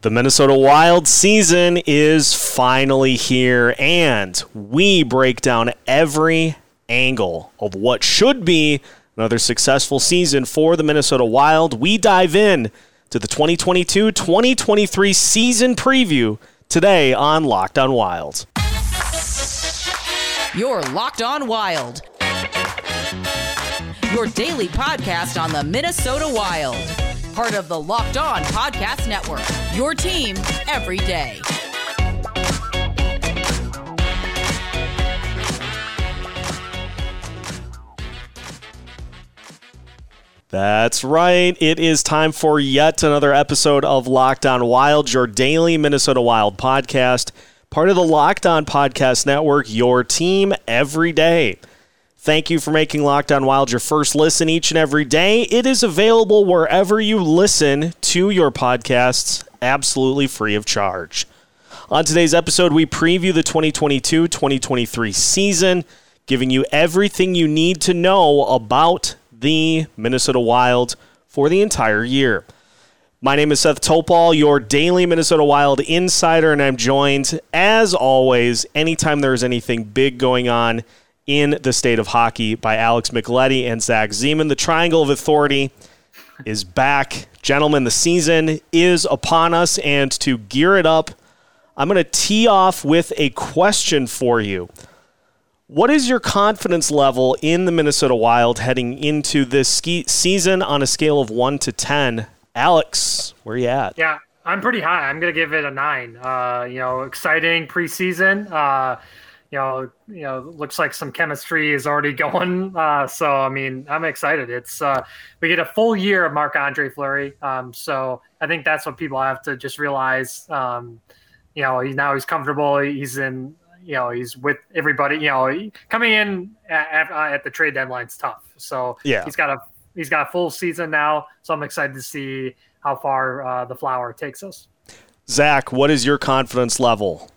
The Minnesota Wild season is finally here, and we break down every angle of what should be another successful season for the Minnesota Wild. We dive in to the 2022 2023 season preview today on Locked on Wild. You're Locked on Wild, your daily podcast on the Minnesota Wild part of the Locked On Podcast Network. Your team every day. That's right. It is time for yet another episode of Locked On Wild, your daily Minnesota Wild podcast, part of the Locked On Podcast Network, your team every day. Thank you for making Locked On Wild your first listen each and every day. It is available wherever you listen to your podcasts, absolutely free of charge. On today's episode, we preview the 2022 2023 season, giving you everything you need to know about the Minnesota Wild for the entire year. My name is Seth Toupal, your daily Minnesota Wild insider, and I'm joined, as always, anytime there's anything big going on in the state of hockey by Alex Micheletti and Zach Zeman. The Triangle of Authority is back. Gentlemen, the season is upon us, and to gear it up, I'm going to tee off with a question for you. What is your confidence level in the Minnesota Wild heading into this ski- season on a scale of 1 to 10? Alex, where are you at? Yeah, I'm pretty high. I'm going to give it a 9. Uh, you know, exciting preseason. Uh, you know, you know, looks like some chemistry is already going. Uh, so I mean, I'm excited. It's uh, we get a full year of Marc Andre Fleury. Um, so I think that's what people have to just realize. Um, you know, he, now he's comfortable. He's in. You know, he's with everybody. You know, coming in at, at the trade deadline's tough. So yeah, he's got a he's got a full season now. So I'm excited to see how far uh, the flower takes us. Zach, what is your confidence level?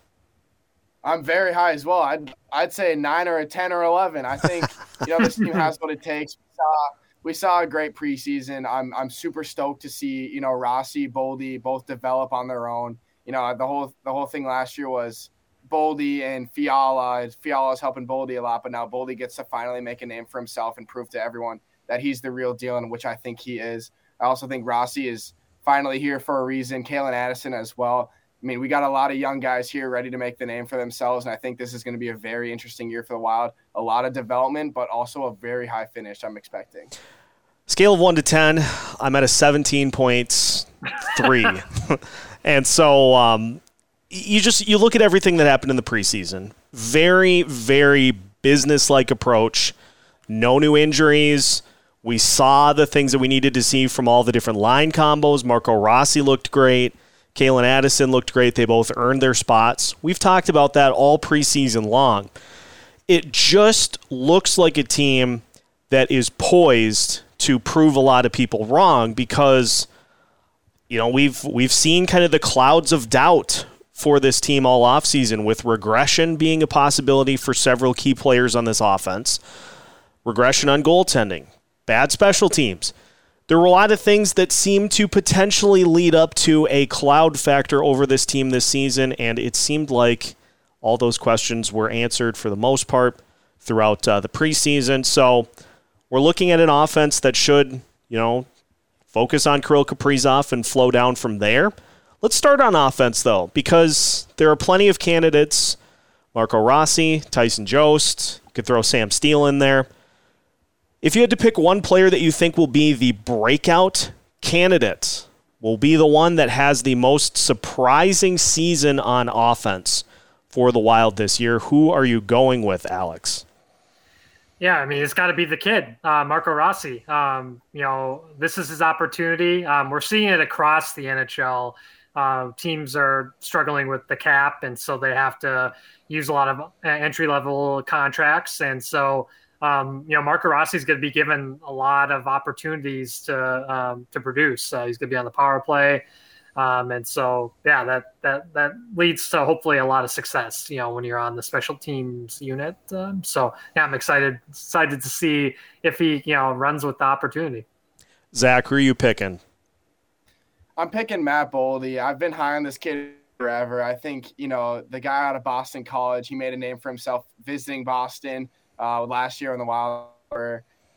I'm very high as well. I'd I'd say a nine or a ten or eleven. I think you know this team has what it takes. We saw, we saw a great preseason. I'm I'm super stoked to see you know Rossi, Boldy both develop on their own. You know the whole the whole thing last year was Boldy and Fiala. Fiala's helping Boldy a lot, but now Boldy gets to finally make a name for himself and prove to everyone that he's the real deal, and which I think he is. I also think Rossi is finally here for a reason. Calen Addison as well. I mean, we got a lot of young guys here ready to make the name for themselves, and I think this is going to be a very interesting year for the Wild. A lot of development, but also a very high finish. I'm expecting. Scale of one to ten, I'm at a 17 points three, and so um, you just you look at everything that happened in the preseason. Very, very business-like approach. No new injuries. We saw the things that we needed to see from all the different line combos. Marco Rossi looked great. Calen Addison looked great. They both earned their spots. We've talked about that all preseason long. It just looks like a team that is poised to prove a lot of people wrong because you know we've we've seen kind of the clouds of doubt for this team all offseason with regression being a possibility for several key players on this offense. Regression on goaltending, bad special teams there were a lot of things that seemed to potentially lead up to a cloud factor over this team this season, and it seemed like all those questions were answered for the most part throughout uh, the preseason. So we're looking at an offense that should, you know, focus on Kirill Kaprizov and flow down from there. Let's start on offense, though, because there are plenty of candidates. Marco Rossi, Tyson Jost, you could throw Sam Steel in there. If you had to pick one player that you think will be the breakout candidate, will be the one that has the most surprising season on offense for the Wild this year, who are you going with, Alex? Yeah, I mean, it's got to be the kid, uh, Marco Rossi. Um, you know, this is his opportunity. Um, we're seeing it across the NHL. Uh, teams are struggling with the cap, and so they have to use a lot of uh, entry level contracts. And so um, you know, Marco Rossi is going to be given a lot of opportunities to um, to produce. Uh, he's going to be on the power play, um, and so yeah, that that that leads to hopefully a lot of success. You know, when you're on the special teams unit. Um, so yeah, I'm excited excited to see if he you know runs with the opportunity. Zach, who are you picking? I'm picking Matt Boldy. I've been high on this kid forever. I think you know the guy out of Boston College. He made a name for himself visiting Boston uh, last year in the Wild.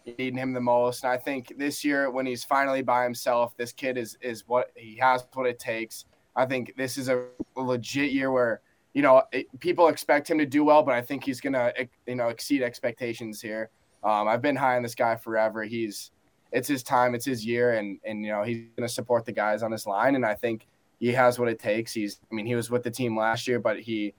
Needing him the most, and I think this year when he's finally by himself, this kid is is what he has what it takes. I think this is a legit year where you know it, people expect him to do well, but I think he's gonna you know exceed expectations here. Um, I've been high on this guy forever. He's it's his time, it's his year, and and you know he's gonna support the guys on his line, and I think he has what it takes. He's, I mean, he was with the team last year, but he,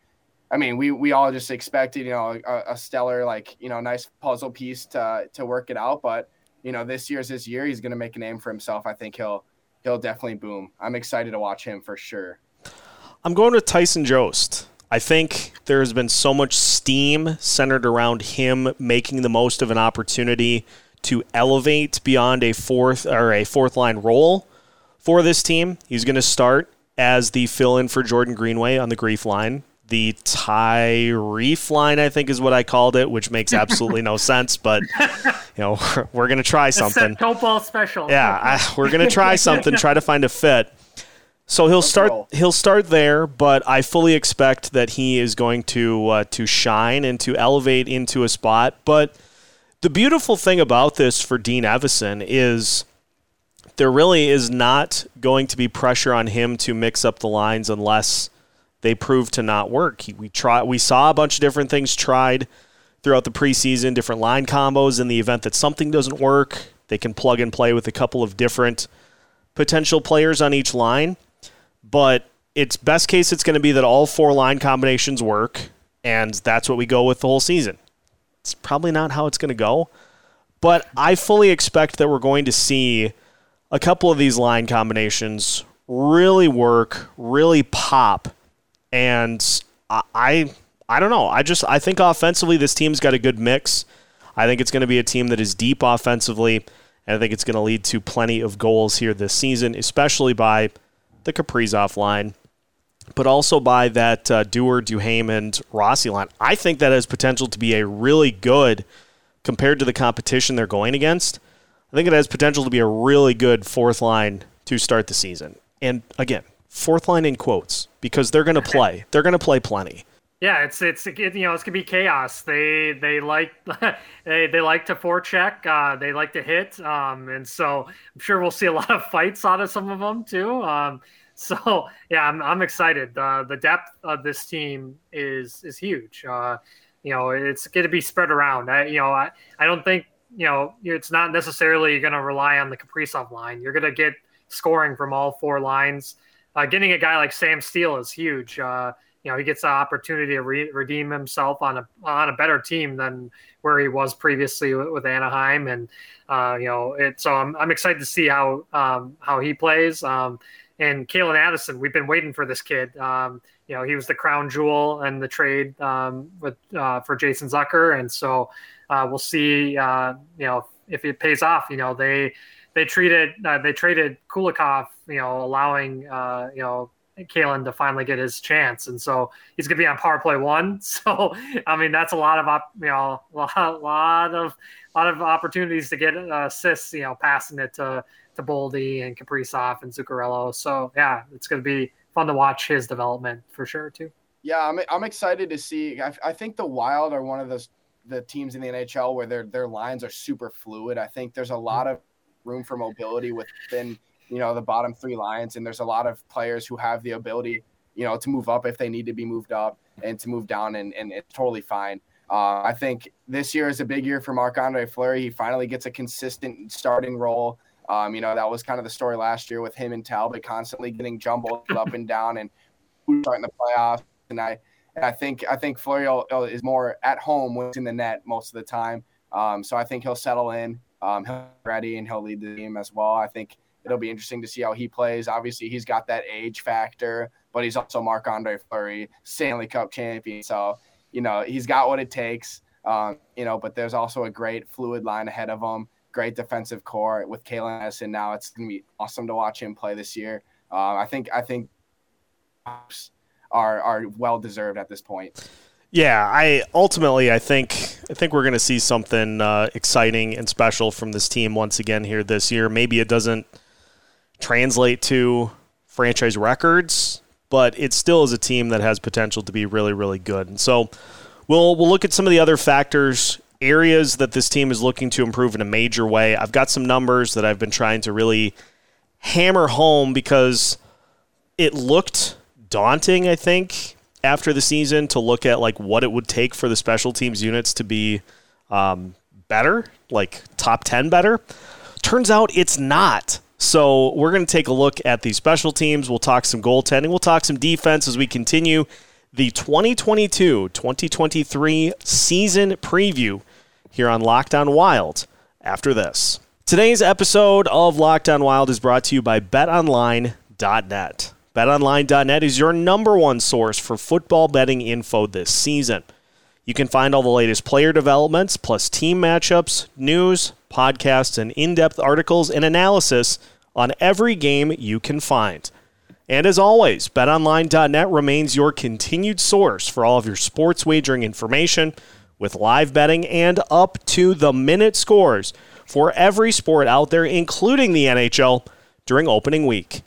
I mean, we we all just expected, you know, a, a stellar like you know nice puzzle piece to to work it out. But you know, this year's his year. He's going to make a name for himself. I think he'll he'll definitely boom. I'm excited to watch him for sure. I'm going with Tyson Jost. I think there has been so much steam centered around him making the most of an opportunity to elevate beyond a fourth or a fourth line role for this team. He's going to start as the fill in for Jordan Greenway on the grief line. The Tyreef line, I think, is what I called it, which makes absolutely no sense. But you know, we're, we're going to try something. Football special. Yeah, I, we're going to try something. Try to find a fit. So he'll start. He'll start there, but I fully expect that he is going to uh, to shine and to elevate into a spot. But the beautiful thing about this for Dean Evason is there really is not going to be pressure on him to mix up the lines unless they proved to not work. He, we try we saw a bunch of different things tried throughout the preseason, different line combos in the event that something doesn't work, they can plug and play with a couple of different potential players on each line. But it's best case it's going to be that all four line combinations work and that's what we go with the whole season. It's probably not how it's going to go, but I fully expect that we're going to see a couple of these line combinations really work, really pop, and I, I, I don't know. I just I think offensively this team's got a good mix. I think it's going to be a team that is deep offensively, and I think it's going to lead to plenty of goals here this season, especially by the Kaprizov line, but also by that uh, Dewar, and Rossi line. I think that has potential to be a really good compared to the competition they're going against. I think it has potential to be a really good fourth line to start the season. And again, fourth line in quotes because they're going to play. They're going to play plenty. Yeah, it's it's it, you know it's gonna be chaos. They they like they they like to forecheck. Uh, they like to hit. Um, and so I'm sure we'll see a lot of fights out of some of them too. Um, so yeah, I'm I'm excited. Uh, the depth of this team is is huge. Uh, you know, it's going to be spread around. I, you know, I, I don't think you know, it's not necessarily going to rely on the Kaprizov line. You're going to get scoring from all four lines. Uh, getting a guy like Sam Steel is huge. Uh, you know, he gets the opportunity to re- redeem himself on a on a better team than where he was previously with, Anaheim, and uh, you know, it. So I'm I'm excited to see how um, how he plays. Um, and Calen Addison, we've been waiting for this kid. Um, you know, he was the crown jewel and the trade um, with uh, for Jason Zucker, and so uh, we'll see. Uh, you know, if it pays off. You know, they they treated uh, they traded Kulikov. You know, allowing uh, you know Calen to finally get his chance, and so he's going to be on power play one. So I mean, that's a lot of op- you know a lot, of lot of opportunities to get uh, assists. You know, passing it to to Boldy and Kaprizov and Zuccarello. So yeah, it's going to be fun to watch his development for sure too. Yeah, I'm I'm excited to see. I, I think the Wild are one of those the teams in the NHL where their their lines are super fluid. I think there's a lot of room for mobility within you know the bottom three lines, and there's a lot of players who have the ability you know to move up if they need to be moved up and to move down, and, and it's totally fine. Uh, I think this year is a big year for Marc Andre Fleury. He finally gets a consistent starting role. Um, you know that was kind of the story last year with him and Talbot constantly getting jumbled up and down and starting the playoffs. And I and I think I think Fleury is more at home when he's in the net most of the time. Um, so I think he'll settle in. Um, he'll be ready and he'll lead the team as well. I think it'll be interesting to see how he plays. Obviously, he's got that age factor, but he's also Marc Andre Fleury, Stanley Cup champion. So you know he's got what it takes. Um, you know, but there's also a great fluid line ahead of him. Great defensive core with Calen Addison. Now it's gonna be awesome to watch him play this year. Uh, I think I think are are well deserved at this point. Yeah, I ultimately I think I think we're going to see something uh, exciting and special from this team once again here this year. Maybe it doesn't translate to franchise records, but it still is a team that has potential to be really, really good. And so we'll we'll look at some of the other factors, areas that this team is looking to improve in a major way. I've got some numbers that I've been trying to really hammer home because it looked daunting, I think, after the season to look at like what it would take for the special teams units to be um, better, like top 10 better. Turns out it's not. So we're going to take a look at the special teams. We'll talk some goaltending. We'll talk some defense as we continue the 2022 2023 season preview here on Locked On Wild after this. Today's episode of Locked On Wild is brought to you by betonline.net. BetOnline.net is your number one source for football betting info this season. You can find all the latest player developments, plus team matchups, news, podcasts, and in depth articles and analysis on every game you can find. And as always, betonline.net remains your continued source for all of your sports wagering information with live betting and up to the minute scores for every sport out there, including the NHL, during opening week.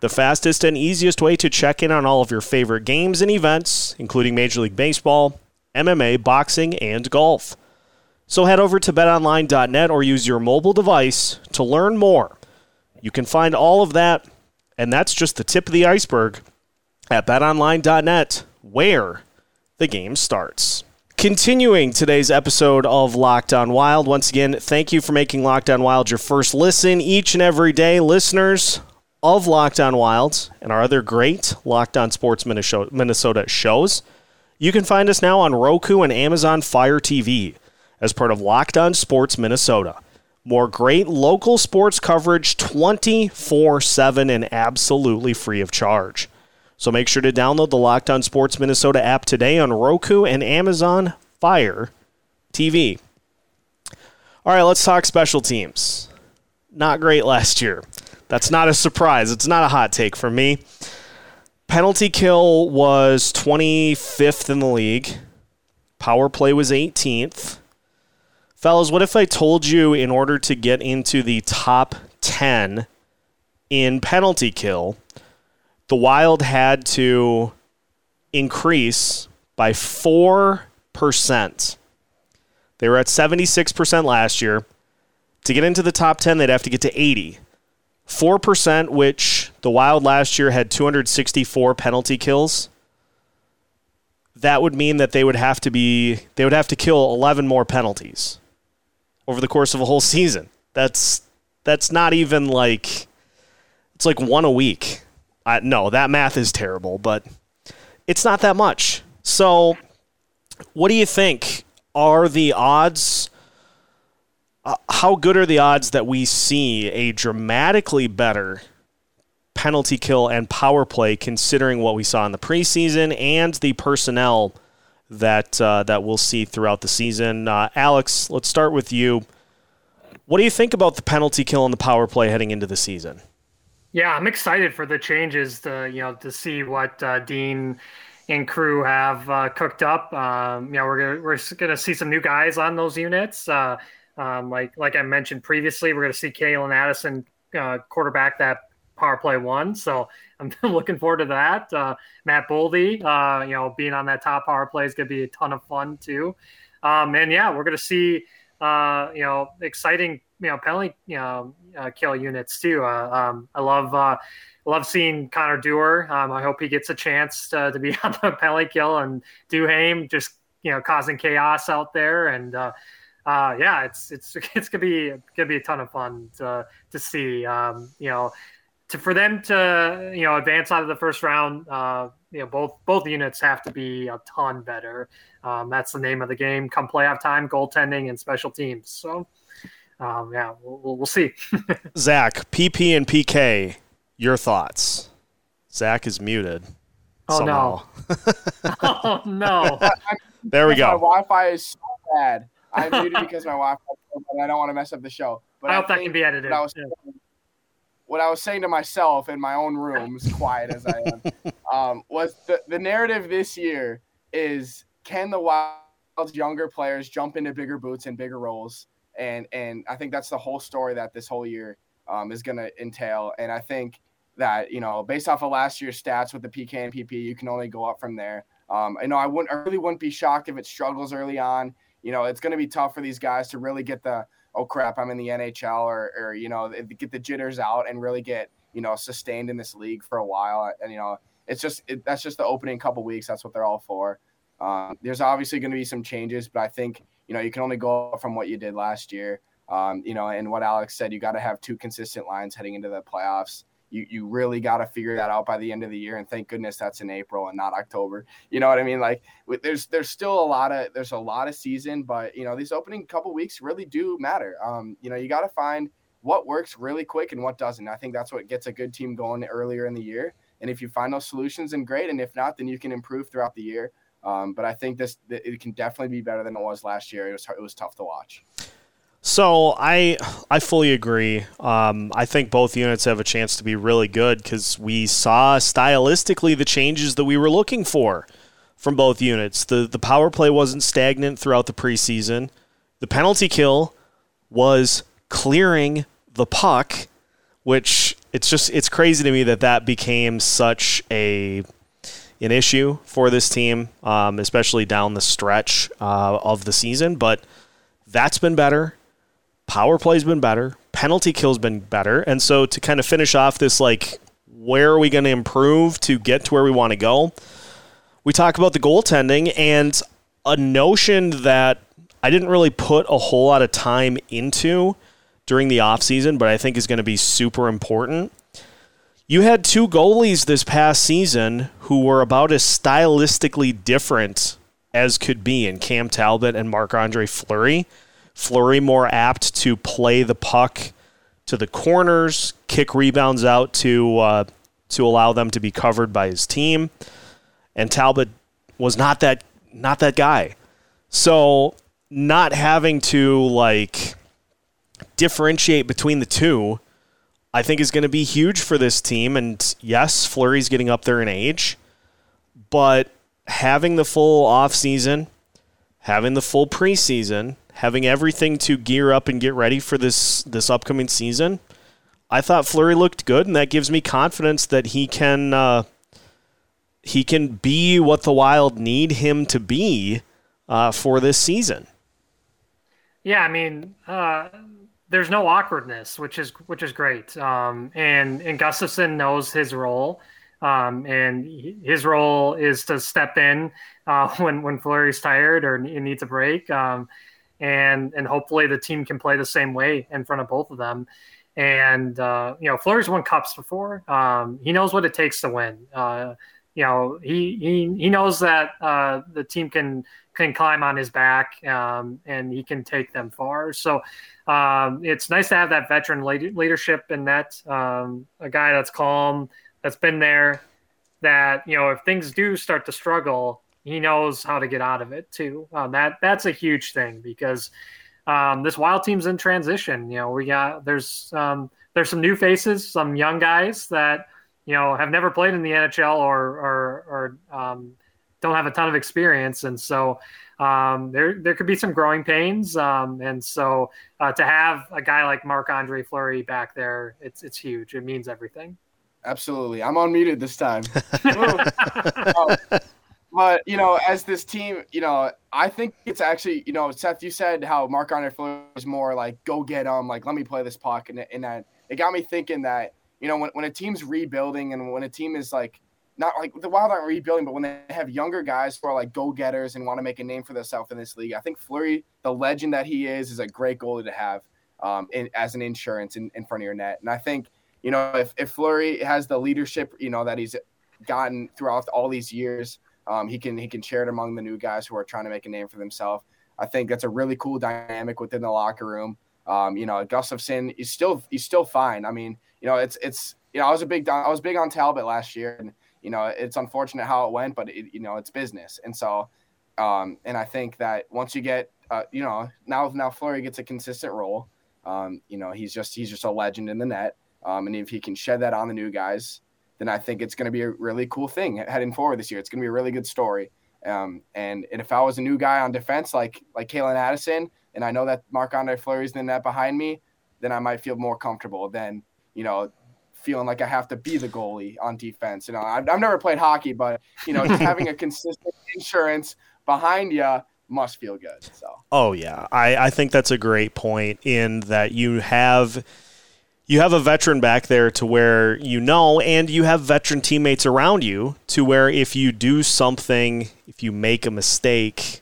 The fastest and easiest way to check in on all of your favorite games and events, including Major League Baseball, MMA, boxing, and golf. So head over to betonline.net or use your mobile device to learn more. You can find all of that, and that's just the tip of the iceberg at betonline.net, where the game starts. Continuing today's episode of Locked On Wild, once again, thank you for making Locked On Wild your first listen each and every day. Listeners, of Lockdown On Wilds and our other great Locked On Sports Minnesota shows. You can find us now on Roku and Amazon Fire TV as part of Locked On Sports Minnesota. More great local sports coverage 24 7 and absolutely free of charge. So make sure to download the Locked On Sports Minnesota app today on Roku and Amazon Fire TV. All right, let's talk special teams. Not great last year. That's not a surprise. It's not a hot take for me. Penalty kill was 25th in the league. Power play was 18th. Fellas, what if I told you in order to get into the top 10 in penalty kill, the Wild had to increase by 4%. They were at 76% last year. To get into the top 10, they'd have to get to 80. 4%, which the Wild last year had 264 penalty kills. That would mean that they would have to be they would have to kill 11 more penalties over the course of a whole season. That's that's not even like it's like one a week. I, no, that math is terrible, but it's not that much. So, what do you think are the odds uh, how good are the odds that we see a dramatically better penalty kill and power play considering what we saw in the preseason and the personnel that uh, that we'll see throughout the season. Uh, Alex, let's start with you. What do you think about the penalty kill and the power play heading into the season? Yeah, I'm excited for the changes to you know to see what uh, Dean and crew have uh, cooked up. Um, you know, we're gonna, we're gonna see some new guys on those units. Uh, um, like like I mentioned previously, we're going to see Calen Addison uh, quarterback that power play one. So I'm looking forward to that. Uh, Matt Boldy, uh, you know, being on that top power play is going to be a ton of fun too. Um, and yeah, we're going to see uh, you know exciting you know penalty you know uh, kill units too. Uh, um, I love. Love seeing Connor Dewar. Um, I hope he gets a chance to, to be on the penalty kill and Duhaime just you know causing chaos out there and uh, yeah, it's it's it's gonna be gonna be a ton of fun to to see. Um, you know, to for them to you know advance out of the first round. Uh, you know, both both units have to be a ton better. Um, that's the name of the game. Come playoff time, goaltending and special teams. So, um, yeah, we'll, we'll see. Zach, PP and PK, your thoughts? Zach is muted. Oh somehow. no! oh no! there we go. My Wi-Fi is so bad. I'm muted because my Wi-Fi, and I don't want to mess up the show. But I hope I that can be edited. I, was, yeah. What I, was, saying to myself in my own room, as quiet as I am, um, was the, the narrative this year is can the Wild's younger players jump into bigger boots and bigger roles? And and I think that's the whole story that this whole year um, is going to entail. And I think that you know based off of last year's stats with the PK and PP, you can only go up from there. Um, I know I wouldn't, I really wouldn't be shocked if it struggles early on. You know, it's going to be tough for these guys to really get the oh crap, I'm in the NHL or or you know get the jitters out and really get you know sustained in this league for a while. And you know, it's just it, that's just the opening couple weeks. That's what they're all for. Um, there's obviously going to be some changes, but I think you know you can only go from what you did last year. Um, you know, and what Alex said, you got to have two consistent lines heading into the playoffs you you really got to figure that out by the end of the year. And thank goodness that's in April and not October. You know what I mean? Like there's there's still a lot of there's a lot of season, but you know these opening couple weeks really do matter. Um, you know you got to find what works really quick and what doesn't. I think that's what gets a good team going earlier in the year. And if you find those solutions, then great. And if not, then you can improve throughout the year. Um, but I think this it can definitely be better than it was last year. It was it was tough to watch. So I I fully agree. Um, I think both units have a chance to be really good because we saw stylistically the changes that we were looking for from both units. The the power play wasn't stagnant throughout the preseason. The penalty kill was clearing the puck, which it's just it's crazy to me that that became such a an issue for this team, um, especially down the stretch uh, of the season. But that's been better power play's been better, penalty kill's been better, and so to kind of finish off this like where are we going to improve to get to where we want to go? We talk about the goaltending and a notion that I didn't really put a whole lot of time into during the offseason, but I think is going to be super important. You had two goalies this past season who were about as stylistically different as could be in Cam Talbot and Marc Andre Fleury. Fleury more apt to play the puck to the corners, kick rebounds out to uh, to allow them to be covered by his team, and Talbot was not that not that guy. So not having to like differentiate between the two, I think is going to be huge for this team. And yes, Fleury's getting up there in age, but having the full off season, having the full preseason, having everything to gear up and get ready for this this upcoming season, I thought Fleury looked good, and that gives me confidence that he can uh, he can be what the Wild need him to be uh, for this season. Yeah, I mean, uh, there's no awkwardness, which is which is great. Um, and and Gustafsson knows his role, um, and his role is to step in uh, when when Fleury's tired or needs a break. Um, and and hopefully the team can play the same way in front of both of them. And uh, you know, Fleury's won cups before. Um, he knows what it takes to win. Uh, you know, he he he knows that uh, the team can can climb on his back um, and he can take them far. So um, it's nice to have that veteran leadership in that um, a guy that's calm, that's been there. That you know, if things do start to struggle, he knows how to get out of it too. Um, that that's a huge thing because um, this wild team's in transition. You know, we got there's um, there's some new faces, some young guys that you know have never played in the NHL or or, or um, don't have a ton of experience, and so um, there there could be some growing pains. Um, and so uh, to have a guy like Marc Andre Fleury back there, it's it's huge. It means everything. Absolutely, I'm unmuted this time. oh, but you know, as this team, you know, I think it's actually, you know, Seth, you said how Marc Andre Fleury was more like go get them, like let me play this puck, and, and that it got me thinking that you know when, when a team's rebuilding and when a team is like not like the Wild aren't rebuilding, but when they have younger guys who are like go getters and want to make a name for themselves in this league, I think Fleury, the legend that he is, is a great goalie to have um, in, as an insurance in, in front of your net. And I think you know if if Fleury has the leadership, you know that he's gotten throughout all these years um, he can he can share it among the new guys who are trying to make a name for themselves. I think that's a really cool dynamic within the locker room. Um, you know, Gustafsson he's still he's still fine. I mean, you know, it's it's you know I was a big I was big on Talbot last year, and you know it's unfortunate how it went, but it, you know it's business, and so um, and I think that once you get uh, you know now now Fleury gets a consistent role. Um, you know, he's just he's just a legend in the net. Um, and if he can shed that on the new guys, then I think it's going to be a really cool thing heading forward this year. It's going to be a really good story. Um, and, and if I was a new guy on defense like like Calen Addison, and I know that Marc Andre Fleury's in that behind me, then I might feel more comfortable than you know feeling like I have to be the goalie on defense. You know, I've, I've never played hockey, but you know, just having a consistent insurance behind you must feel good. So. Oh yeah, I I think that's a great point in that you have you have a veteran back there to where you know, and you have veteran teammates around you to where if you do something, if you make a mistake,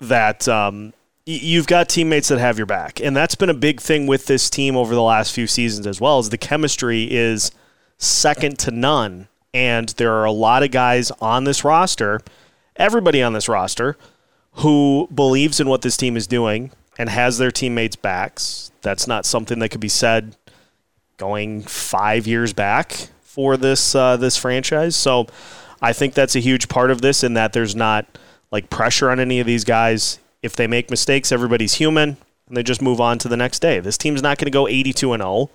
that um, you've got teammates that have your back, and that's been a big thing with this team over the last few seasons as well. As the chemistry is second to none, and there are a lot of guys on this roster, everybody on this roster, who believes in what this team is doing and has their teammates' backs. That's not something that could be said going five years back for this uh, this franchise. So I think that's a huge part of this, in that there's not like pressure on any of these guys. If they make mistakes, everybody's human, and they just move on to the next day. This team's not going to go 82 and 0,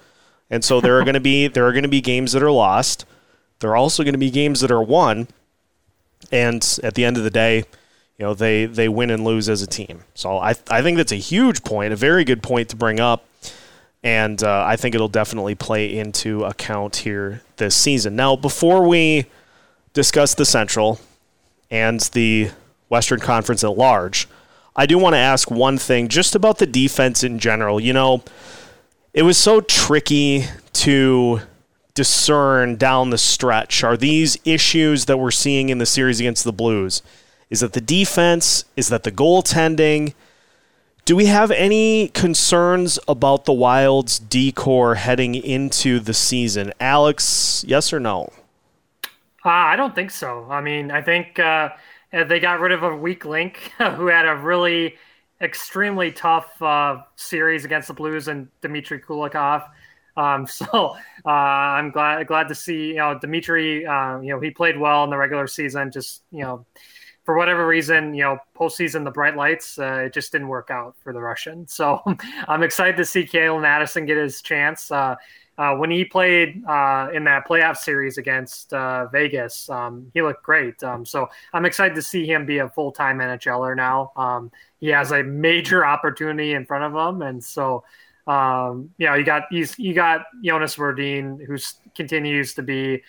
and so there are going to be there are going to be games that are lost. There are also going to be games that are won, and at the end of the day, you know they they win and lose as a team. So I I think that's a huge point, a very good point to bring up, and uh, I think it'll definitely play into account here this season. Now, before we discuss the Central and the Western Conference at large, I do want to ask one thing just about the defense in general. You know, it was so tricky to discern down the stretch. Are these issues that we're seeing in the series against the Blues? Is that the defense? Is that the goaltending? Do we have any concerns about the Wild's D corps heading into the season? Alex, yes or no? Uh, I don't think so. I mean, I think uh, they got rid of a weak link who had a really extremely tough uh, series against the Blues and Dmitry Kulikov. Um, so uh, I'm glad glad to see you know Dmitry. Uh, you know he played well in the regular season. Just you know for whatever reason, you know, postseason, the bright lights, uh, it just didn't work out for the Russian. So I'm excited to see Calen Addison get his chance. Uh, uh, when he played uh, in that playoff series against uh, Vegas, um, he looked great. Um, so I'm excited to see him be a full time NHLer now. Um, he has a major opportunity in front of him, and so um, you know you got he's you got Jonas Brodin, who continues to be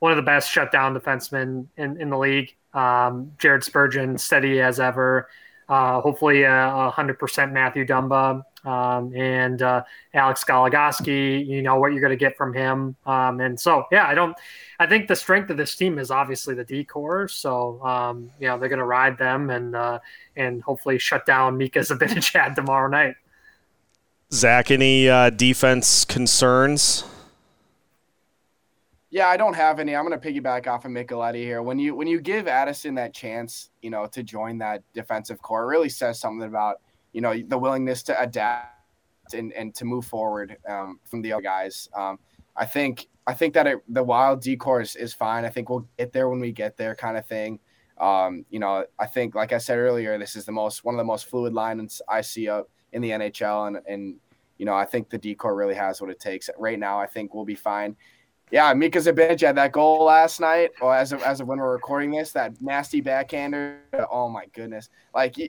one of the best shutdown defensemen in, in the league. Um, Jared Spurgeon, steady as ever. Uh, hopefully, a hundred percent Matthew Dumba um, and uh, Alex Goligoski. You know what you're going to get from him, um, and so yeah, I don't. I think the strength of this team is obviously the D corps. So um, you know they're going to ride them and uh, and hopefully shut down Mika Zibanejad tomorrow night. Zach, any uh, defense concerns? Yeah, I don't have any. I'm going to piggyback off of Micheletti here. When you when you give Addison that chance, you know, to join that defensive core, really says something about you know the willingness to adapt and, and to move forward um, from the other guys. Um, I think I think that it, the wild D corps is, is fine. I think we'll get there when we get there, kind of thing. Um, you know, I think like I said earlier, this is the most one of the most fluid lines I see up in the NHL, and and you know I think the D corps really has what it takes. Right now, I think we'll be fine yeah, Mika Zibanejad that goal last night, or as of, as of when we're recording this, that nasty backhander. Oh my goodness! Like you,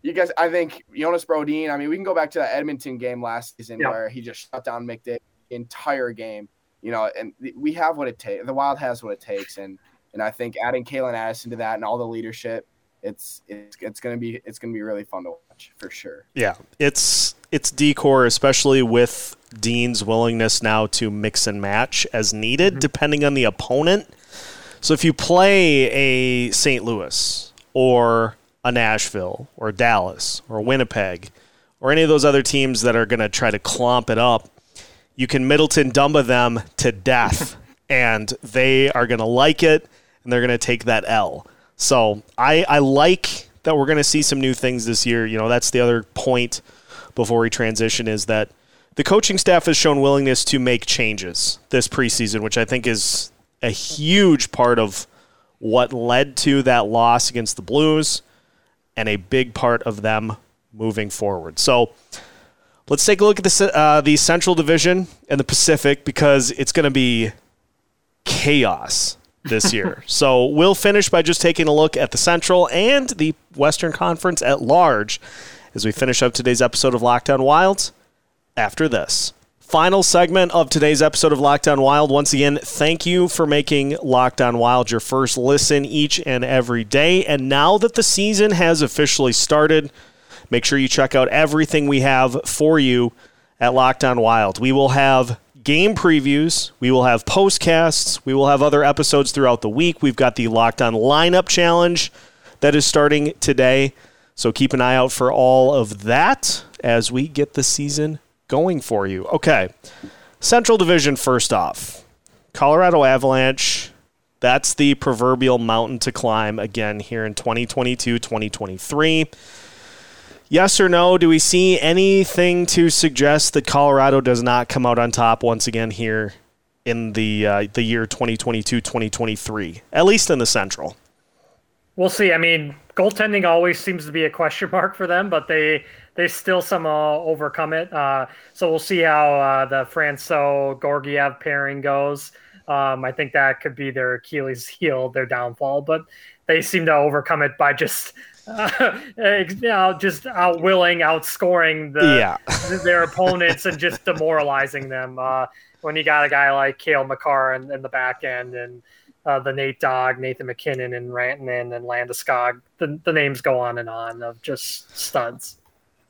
you guys, I think Jonas Brodin. I mean, we can go back to that Edmonton game last season yeah. where he just shut down McDavid entire game. You know, and we have what it takes. The Wild has what it takes, and and I think adding Calen Addison to that and all the leadership, it's it's it's gonna be it's gonna be really fun to watch for sure. Yeah, it's it's D corps, especially with Dean's willingness now to mix and match as needed, mm-hmm. depending on the opponent. So if you play a St. Louis or a Nashville or Dallas or Winnipeg or any of those other teams that are going to try to clomp it up, you can Middleton Dumba them to death, and they are going to like it, and they're going to take that L. So I, I like that we're going to see some new things this year. You know, that's the other point before we transition is that the coaching staff has shown willingness to make changes this preseason, which I think is a huge part of what led to that loss against the Blues and a big part of them moving forward. So let's take a look at the, uh, the Central Division and the Pacific because it's going to be chaos this year. so we'll finish by just taking a look at the Central and the Western Conference at large as we finish up today's episode of Locked On Wilds after this. Final segment of today's episode of Locked On Wild. Once again, thank you for making Locked On Wild your first listen each and every day. And now that the season has officially started, make sure you check out everything we have for you at Locked On Wild. We will have game previews, we will have postcasts, we will have other episodes throughout the week. We've got the Locked On Lineup Challenge that is starting today. So keep an eye out for all of that as we get the season going for you. Okay. Central Division first off. Colorado Avalanche. That's the proverbial mountain to climb again here in 2022 2023. Yes or no? Do we see anything to suggest that Colorado does not come out on top once again here in the uh, the year 2022 2023, at least in the Central? We'll see. I mean, goaltending always seems to be a question mark for them, but they they still somehow overcome it. Uh, so we'll see how uh, the Francouz Georgiev pairing goes. Um, I think that could be their Achilles heel, their downfall, but they seem to overcome it by just you know, just outwilling, outscoring the, yeah. their opponents and just demoralizing them. Uh, when you got a guy like Cale Makar in, in the back end and uh, the Nate Dog, Nathan MacKinnon, and Rantanen and Landeskog, the, the names go on and on of just studs.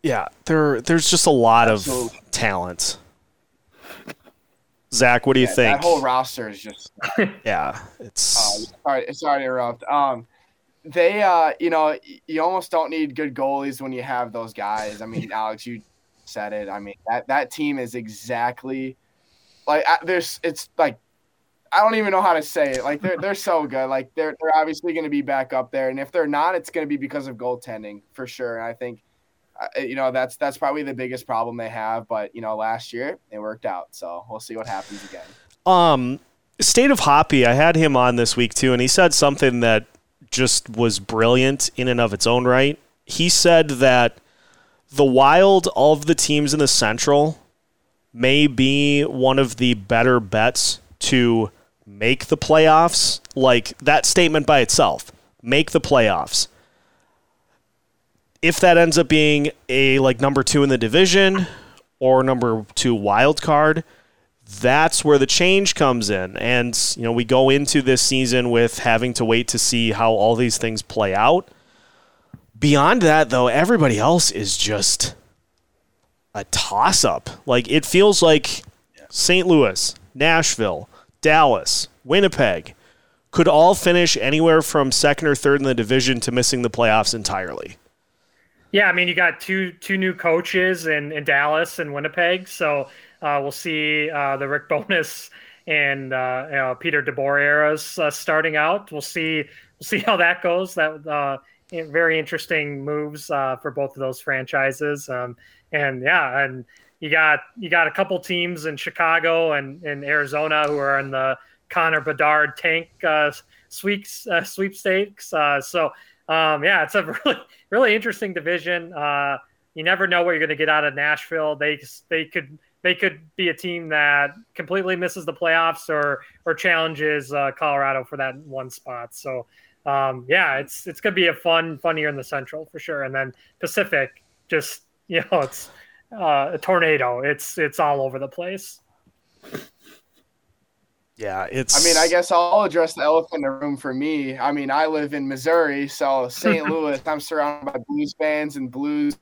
Yeah, there there's just a lot Absolutely. of talent. Zach, what do you yeah, think? That whole roster is just yeah. It's uh, sorry, sorry to interrupt. Um, they uh, you know, you almost don't need good goalies when you have those guys. I mean, Alex, you said it. I mean, that that team is exactly like there's it's like I don't even know how to say it. Like they're they're so good. Like they're they're obviously going to be back up there, and if they're not, it's going to be because of goaltending for sure. And I think uh, you know that's that's probably the biggest problem they have. But you know, last year it worked out, so we'll see what happens again. Um, State of Hoppy, I had him on this week too, and he said something that just was brilliant in and of its own right. He said that the Wild of the teams in the Central may be one of the better bets to make the playoffs. Like that statement by itself, make the playoffs if that ends up being a like number two in the division or number two wild card, that's where the change comes in. And, you know, we go into this season with having to wait to see how all these things play out. Beyond that, though, everybody else is just a toss up. Like, it feels like St. Louis, Nashville, Dallas, Winnipeg could all finish anywhere from second or third in the division to missing the playoffs entirely. Yeah, I mean, you got two two new coaches in, in Dallas and Winnipeg, so we'll see uh, the Rick Bowness and uh, Peter DeBoer eras uh, starting out. We'll see we'll see how that goes. That uh, very interesting moves uh, for both of those franchises. Um, and yeah, and you got you got a couple teams in Chicago and in Arizona who are in the Connor Bedard tank sweeps sweepstakes. so um, yeah, it's a really really interesting division. Uh, you never know what you're going to get out of Nashville. They they could they could be a team that completely misses the playoffs or or challenges uh, Colorado for that one spot. So um, yeah, it's it's going to be a fun fun year in the Central for sure. And then Pacific, just you know, it's uh, a tornado. It's it's all over the place. Yeah, it's. I mean, I guess I'll address the elephant in the room for me. I mean, I live in Missouri, so St. Louis. I'm surrounded by Blues fans and Blues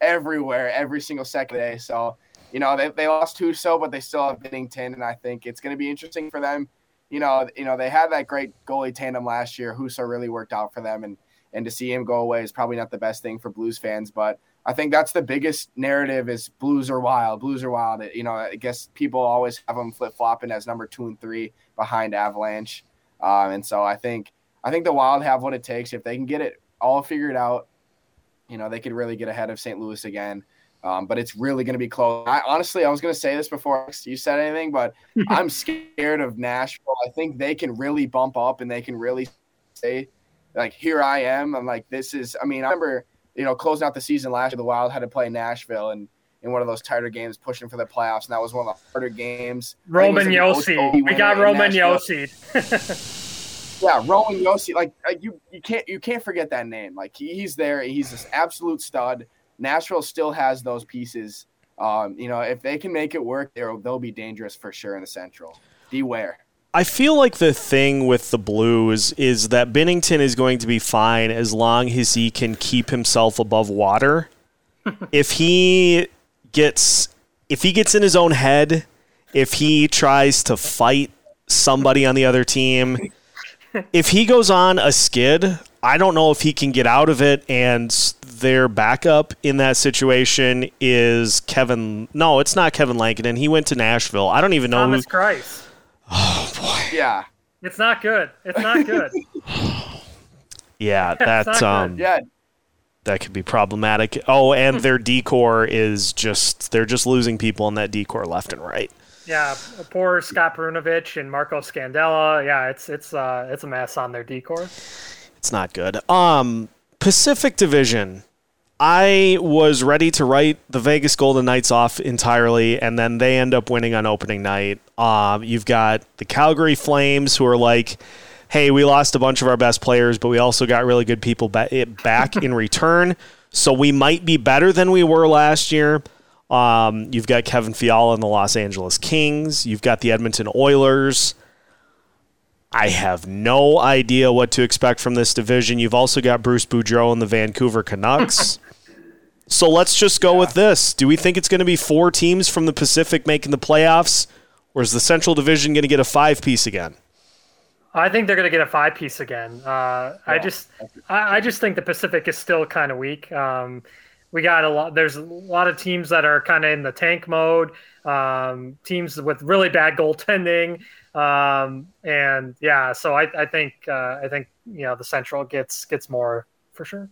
everywhere, every single second day. So, you know, they, they lost Husso, but they still have Binnington, and I think it's going to be interesting for them. You know, you know, they had that great goalie tandem last year. Husso really worked out for them, and and to see him go away is probably not the best thing for Blues fans, but I think that's the biggest narrative is Blues are wild. Blues are wild. You know, I guess people always have them flip flopping as number two and three behind Avalanche, um, and so I think I think the Wild have what it takes if they can get it all figured out. You know, they could really get ahead of St. Louis again. Um, but it's really going to be close. I, honestly, I was going to say this before you said anything, but I'm scared of Nashville. I think they can really bump up and they can really say, like, here I am. I'm like, this is. I mean, I remember you know, closing out the season last year, the Wild had to play Nashville and in one of those tighter games, pushing for the playoffs, and that was one of the harder games. Roman Josi, we got Roman Josi. yeah, Roman Josi, like you, you can't you can't forget that name. Like he, he's there, he's this absolute stud. Nashville still has those pieces um, you know, if they can make it work, they'll they'll be dangerous for sure in the Central. Beware. I feel like the thing with the Blues is that Binnington is going to be fine as long as he can keep himself above water. if he gets if he gets in his own head, if he tries to fight somebody on the other team, if he goes on a skid, I don't know if he can get out of it and their backup in that situation is Kevin No, it's not Kevin Lankinen. He went to Nashville. I don't even know Thomas who Christ. Oh boy. Yeah. It's not good. It's not good. Yeah, That's that um good. Yeah. that could be problematic. Oh, and their D corps is just they're just losing people in that D corps left and right. yeah, poor Scott Perunovich and Marco Scandella. Yeah, it's it's uh it's a mess on their D corps. It's not good. Um Pacific Division. I was ready to write the Vegas Golden Knights off entirely, and then they end up winning on opening night. Um, you've got the Calgary Flames, who are like, "Hey, we lost a bunch of our best players, but we also got really good people ba- back in return, so we might be better than we were last year." Um, you've got Kevin Fiala and the Los Angeles Kings. You've got the Edmonton Oilers. I have no idea what to expect from this division. You've also got Bruce Boudreau and the Vancouver Canucks. so let's just go with this. Do we think it's going to be four teams from the Pacific making the playoffs, or is the Central Division going to get a five piece again? I think they're going to get a five piece again. Uh, I just, I, I just think the Pacific is still kind of weak. Um, we got a lot. There's a lot of teams that are kind of in the tank mode. Um, teams with really bad goaltending, um, and yeah. So I, I think, uh, I think you know the Central gets gets more for sure.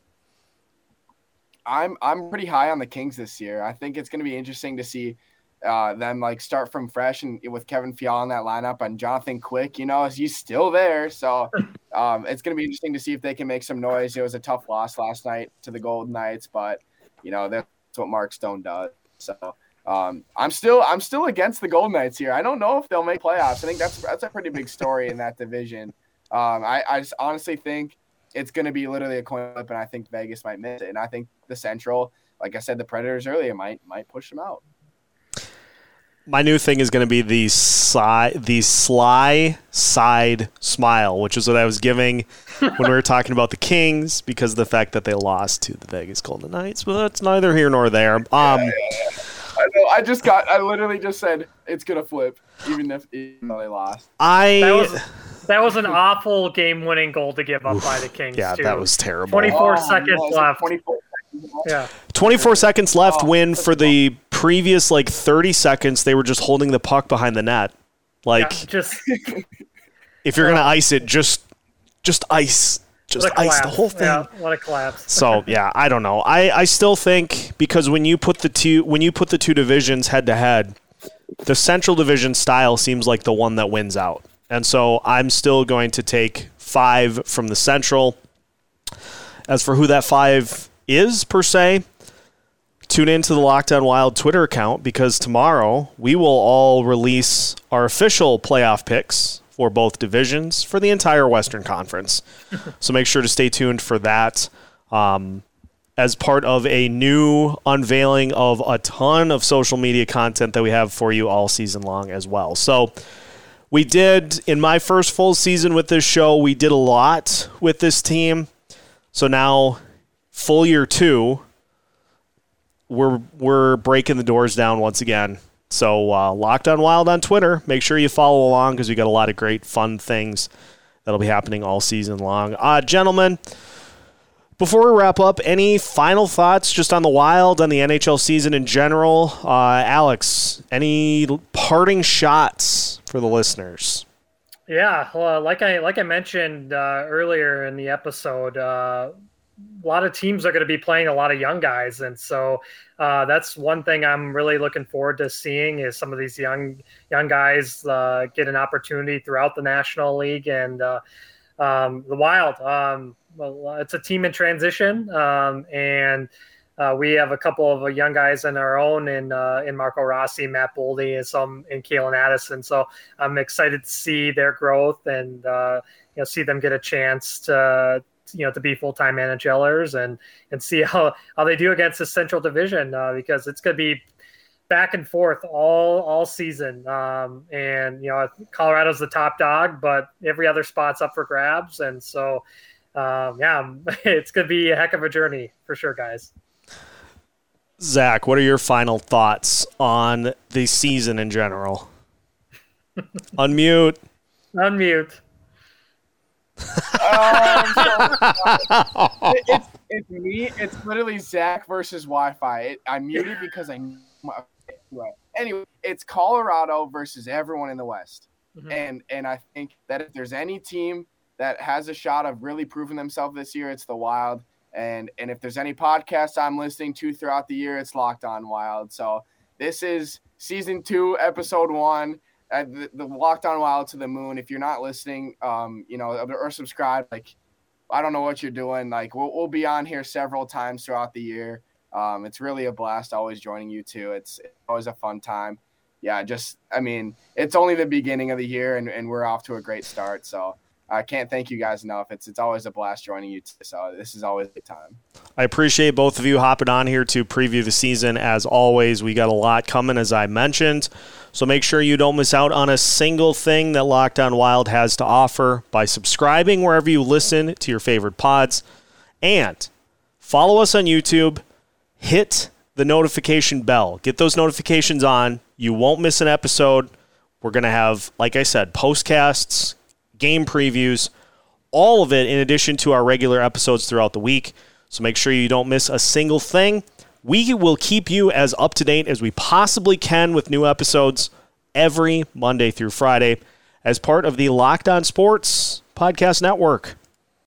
I'm I'm pretty high on the Kings this year. I think it's going to be interesting to see uh, them like start from fresh and with Kevin Fiala in that lineup and Jonathan Quick. You know, he's still there, so um, it's going to be interesting to see if they can make some noise. It was a tough loss last night to the Golden Knights, but you know that's what Mark Stone does. So um, I'm still I'm still against the Golden Knights here. I don't know if they'll make playoffs. I think that's that's a pretty big story in that division. Um, I, I just honestly think it's going to be literally a coin flip, and I think Vegas might miss it. And I think the Central, like I said, the Predators earlier might might push them out. My new thing is going to be the sly, the sly side smile, which is what I was giving when we were talking about the Kings because of the fact that they lost to the Vegas Golden Knights. But that's neither here nor there. Um, I know. I just got. I literally just said it's gonna flip, even if even though they lost. I That was that was an awful game-winning goal to give up by the Kings. yeah, too. that was terrible. 24 seconds no, left. 24 seconds left. Yeah, 24 seconds left Oh, win for the previous like 30 seconds they were just holding the puck behind the net like yeah, just if you're gonna oh. ice it just just ice just ice the whole thing. Yeah, what a collapse. so yeah i don't know. I i still think because when you put the two when you put the two divisions head to head the central division style seems like the one that wins out. And so i'm still going to take five from the central. As for who that five is per se tune into the Locked On Wild Twitter account because tomorrow we will all release our official playoff picks for both divisions for the entire Western Conference. so make sure to stay tuned for that. Um, as part of a new unveiling of a ton of social media content that we have for you all season long as well. So, we did in my first full season with this show, we did a lot with this team. So now, full year two, we're we're breaking the doors down once again. So uh, locked on wild on Twitter. Make sure you follow along because we got a lot of great fun things that'll be happening all season long. Uh, gentlemen, before we wrap up, any final thoughts just on the Wild on the NHL season in general? Uh, Alex, any parting shots for the listeners? Yeah, like I like I mentioned uh, earlier in the episode, uh, a lot of teams are going to be playing a lot of young guys, and so uh, that's one thing I'm really looking forward to seeing is some of these young young guys uh, get an opportunity throughout the National League and uh, um, the Wild. Um, well, it's a team in transition, um, and uh, we have a couple of uh, young guys in our own in uh, in Marco Rossi, Matt Boldy, and some in Calen Addison. So I'm excited to see their growth and you know see them get a chance to you know to be full time NHLers and and see how how they do against the Central Division uh, because it's going to be back and forth all all season. Um, and you know, Colorado's the top dog, but every other spot's up for grabs. And so, um, yeah, it's gonna be a heck of a journey for sure, guys. Zach, what are your final thoughts on the season in general? Unmute. Unmute. Um, so, it, it's, it's me. It's literally Zach versus Wi-Fi. It, I muted because I. Anyway, it's Colorado versus everyone in the West, mm-hmm. and and I think that if there's any team that has a shot of really proving themselves this year, it's the Wild. And and if there's any podcast I'm listening to throughout the year, it's Locked On Wild. So this is season two, episode one. Uh, the, the On Wild to the moon. If you're not listening, um, you know, or subscribe, like I don't know what you're doing. Like we'll, we'll be on here several times throughout the year. Um, it's really a blast always joining you too. It's, it's always a fun time. Yeah, just I mean, it's only the beginning of the year and, and we're off to a great start. So I can't thank you guys enough. It's it's always a blast joining you. So this is always a time. I appreciate both of you hopping on here to preview the season. As always, we got a lot coming, as I mentioned. So make sure you don't miss out on a single thing that Locked On Wild has to offer by subscribing wherever you listen to your favorite pods, and follow us on YouTube. Hit the notification bell. Get those notifications on. You won't miss an episode. We're going to have, like I said, postcasts, game previews, all of it in addition to our regular episodes throughout the week. So make sure you don't miss a single thing. We will keep you as up to date as we possibly can with new episodes every Monday through Friday as part of the Locked On Sports Podcast Network.